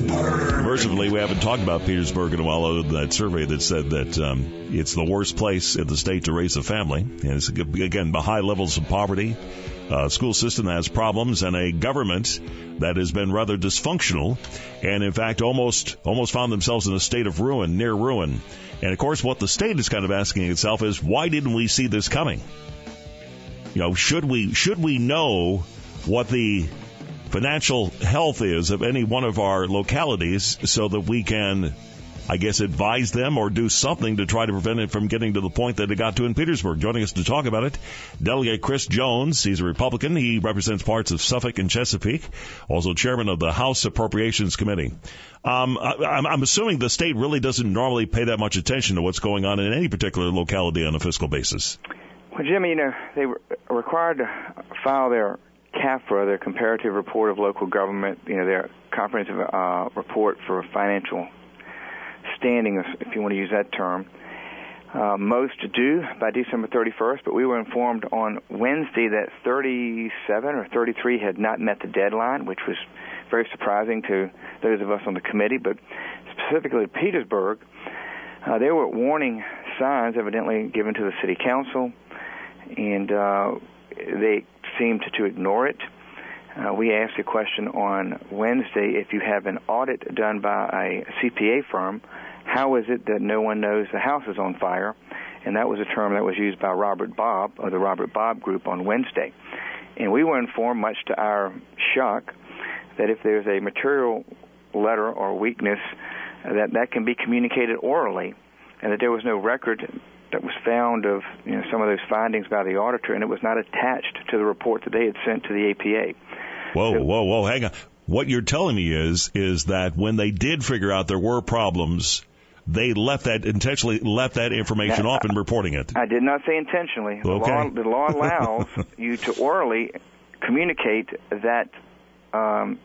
Mercifully, we haven't talked about Petersburg in a while, other than that survey that said that um, it's the worst place in the state to raise a family. And it's, again, high levels of poverty, a school system that has problems, and a government that has been rather dysfunctional, and in fact, almost almost found themselves in a state of ruin, near ruin. And of course, what the state is kind of asking itself is, why didn't we see this coming? You know, should we should we know what the financial health is of any one of our localities so that we can, I guess, advise them or do something to try to prevent it from getting to the point that it got to in Petersburg. Joining us to talk about it, Delegate Chris Jones. He's a Republican. He represents parts of Suffolk and Chesapeake, also chairman of the House Appropriations Committee. Um, I, I'm assuming the state really doesn't normally pay that much attention to what's going on in any particular locality on a fiscal basis. Well, Jimmy, you know, they were required to file their CAFRA, their Comparative Report of Local Government, you know, their comprehensive uh, report for financial standing, if you want to use that term. Uh, most do by December 31st, but we were informed on Wednesday that 37 or 33 had not met the deadline, which was very surprising to those of us on the committee, but specifically Petersburg. Uh, there were warning signs evidently given to the city council, and uh, they seemed to ignore it. Uh, we asked a question on Wednesday if you have an audit done by a CPA firm, how is it that no one knows the house is on fire? And that was a term that was used by Robert Bobb of the Robert Bobb Group on Wednesday. And we were informed, much to our shock, that if there's a material letter or weakness, that that can be communicated orally, and that there was no record that was found of you know, some of those findings by the auditor, and it was not attached to the report that they had sent to the APA. Whoa, so, whoa, whoa! Hang on. What you're telling me is is that when they did figure out there were problems, they left that intentionally left that information now, off in reporting it. I did not say intentionally. Okay. The law, the law allows you to orally communicate that um,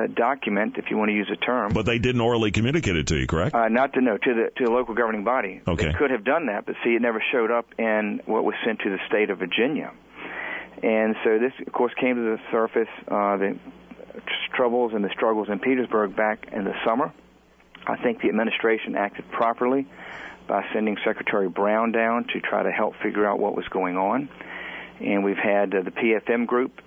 a document, if you want to use a term. But they didn't orally communicate it to you, correct? Uh, not to know to the to the local governing body. Okay. They could have done that, but see, it never showed up in what was sent to the state of Virginia. And so this, of course, came to the surface. Uh, the troubles and the struggles in Petersburg back in the summer. I think the administration acted properly by sending Secretary Brown down to try to help figure out what was going on. And we've had uh, the PFM group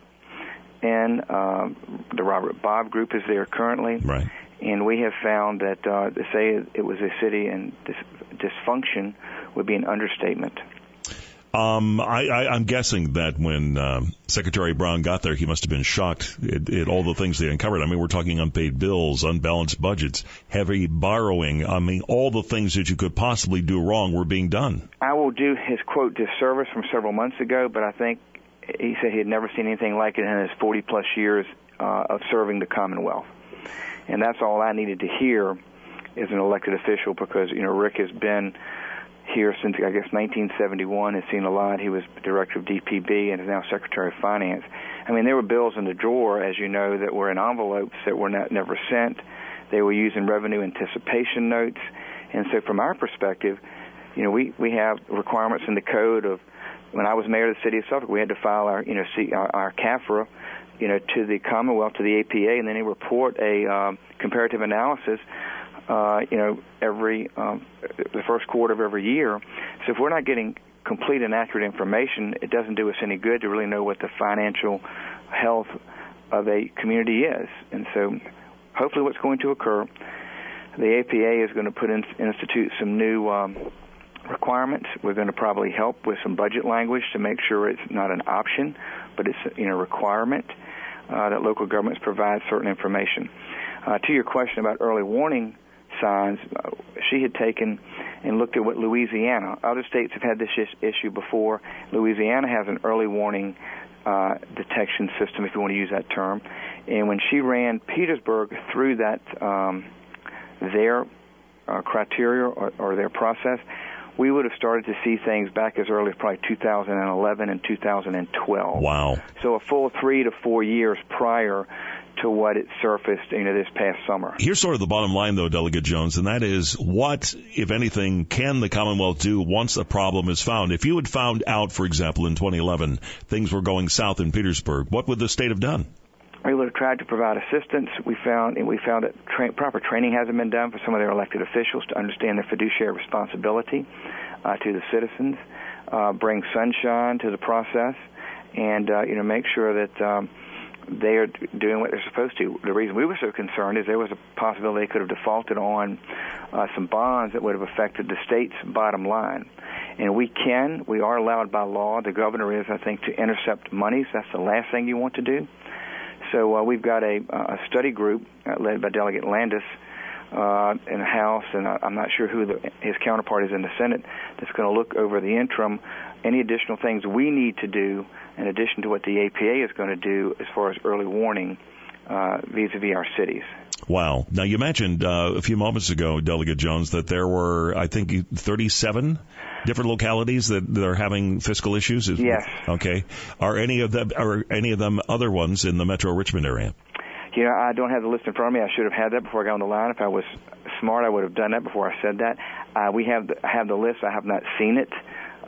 and uh, the Robert Bobb Group is there currently. Right. And we have found that uh, to say it was a city in dis- dysfunction would be an understatement. Um, I, I, am guessing that when um, Secretary Brown got there, he must have been shocked at, at, all the things they uncovered. I mean, we're talking unpaid bills, unbalanced budgets, heavy borrowing. I mean, all the things that you could possibly do wrong were being done. I will do his quote disservice from several months ago, but I think he said he had never seen anything like it in his 40 plus years uh, of serving the Commonwealth. And that's all I needed to hear as an elected official because, you know, Ric has been here since, I guess, 1971, has seen a lot. He was director of DPB and is now Secretary of Finance. I mean, there were bills in the drawer, as you know, that were in envelopes that were not, never sent. They were using revenue anticipation notes. And so, from our perspective, you know, we, we have requirements in the code of when I was mayor of the city of Suffolk, we had to file our, you know, see, our, our CAFRA, you know, to the Commonwealth, to the APA, and then they report a um, comparative analysis, uh, you know, every um, the first quarter of every year. So if we're not getting complete and accurate information, it doesn't do us any good to really know what the financial health of a community is. And so, hopefully, what's going to occur, the APA is going to put in, institute some new. Um, requirements. We're going to probably help with some budget language to make sure it's not an option, but it's know requirement uh, that local governments provide certain information. Uh, to your question about early warning signs. Uh, she had taken and looked at what Louisiana. Other states have had this issue before. Louisiana has an early warning uh, detection system, if you want to use that term. And when she ran Petersburg through that um, their uh, criteria or, or their process, we would have started to see things back as early as probably 2011 and 2012. Wow. So a full three to four years prior to what it surfaced, you know, this past summer. Here's sort of the bottom line, though, Delegate Jones, and that is what, if anything, can the Commonwealth do once a problem is found? If you had found out, for example, in 2011, things were going south in Petersburg, what would the state have done? We would have tried to provide assistance. We found and we found that tra- proper training hasn't been done for some of their elected officials to understand their fiduciary responsibility uh, to the citizens, uh, bring sunshine to the process, and uh, you know make sure that. Um, they are doing what they're supposed to. The reason we were so concerned is there was a possibility they could have defaulted on uh, some bonds that would have affected the state's bottom line. And we can, we are allowed by law. The governor is, I think, to intercept monies. That's the last thing you want to do. So uh, we've got a, a study group uh, led by Delegate Landes uh, in the House, and I, I'm not sure who the, his counterpart is in the Senate, that's going to look over the interim, any additional things we need to do in addition to what the APA is going to do as far as early warning uh, vis-a-vis our cities. Wow. Now, you mentioned uh, a few moments ago, Delegate Jones, that there were, I think, 37 different localities that, that are having fiscal issues. Is, Yes. Okay. Are any of them are any of them other ones in the Metro Richmond area? You know, I don't have the list in front of me. I should have had that before I got on the line. If I was smart, I would have done that before I said that. Uh, we have the, have the list. I have not seen it.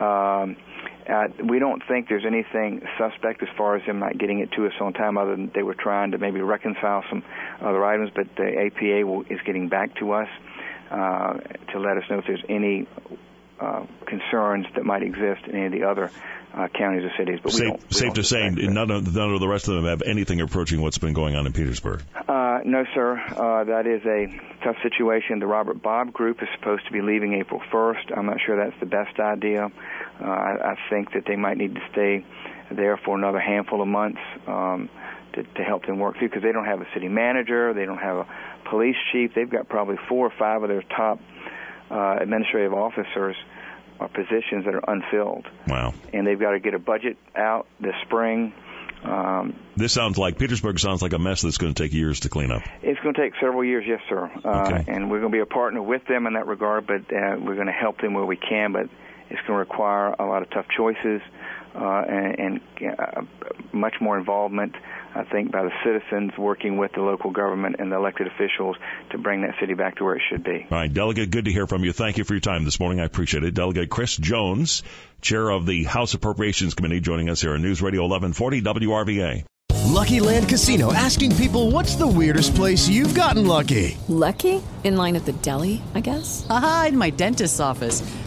Um, uh, we don't think there's anything suspect as far as them not getting it to us on time, other than they were trying to maybe reconcile some other items. But the APA will, is getting back to us uh, to let us know if there's any uh, concerns that might exist in any of the other uh, counties or cities. But safe, we don't, we safe to say, none of, none of the rest of them have anything approaching what's been going on in Petersburg. Uh, no, sir. Uh, that is a tough situation. The Robert Bobb Group is supposed to be leaving April 1st. I'm not sure that's the best idea. Uh, I, I think that they might need to stay there for another handful of months um, to, to help them work through because they don't have a city manager, they don't have a police chief. They've got probably four or five of their top uh, administrative officers or positions that are unfilled. Wow. And they've got to get a budget out this spring. Um, this sounds like Petersburg sounds like a mess that's going to take years to clean up. It's going to take several years, yes, sir. Uh, okay. And we're going to be a partner with them in that regard, but uh, we're going to help them where we can. But it's going to require a lot of tough choices uh, and, and uh, much more involvement I think, by the citizens working with the local government and the elected officials to bring that city back to where it should be. All right, Delegate, good to hear from you. Thank you for your time this morning. I appreciate it. Delegate Chris Jones, Chair of the House Appropriations Committee, joining us here on News Radio 1140 WRVA. Lucky Land Casino asking people what's the weirdest place you've gotten lucky? Lucky? In line at the deli, I guess? Aha, in my dentist's office.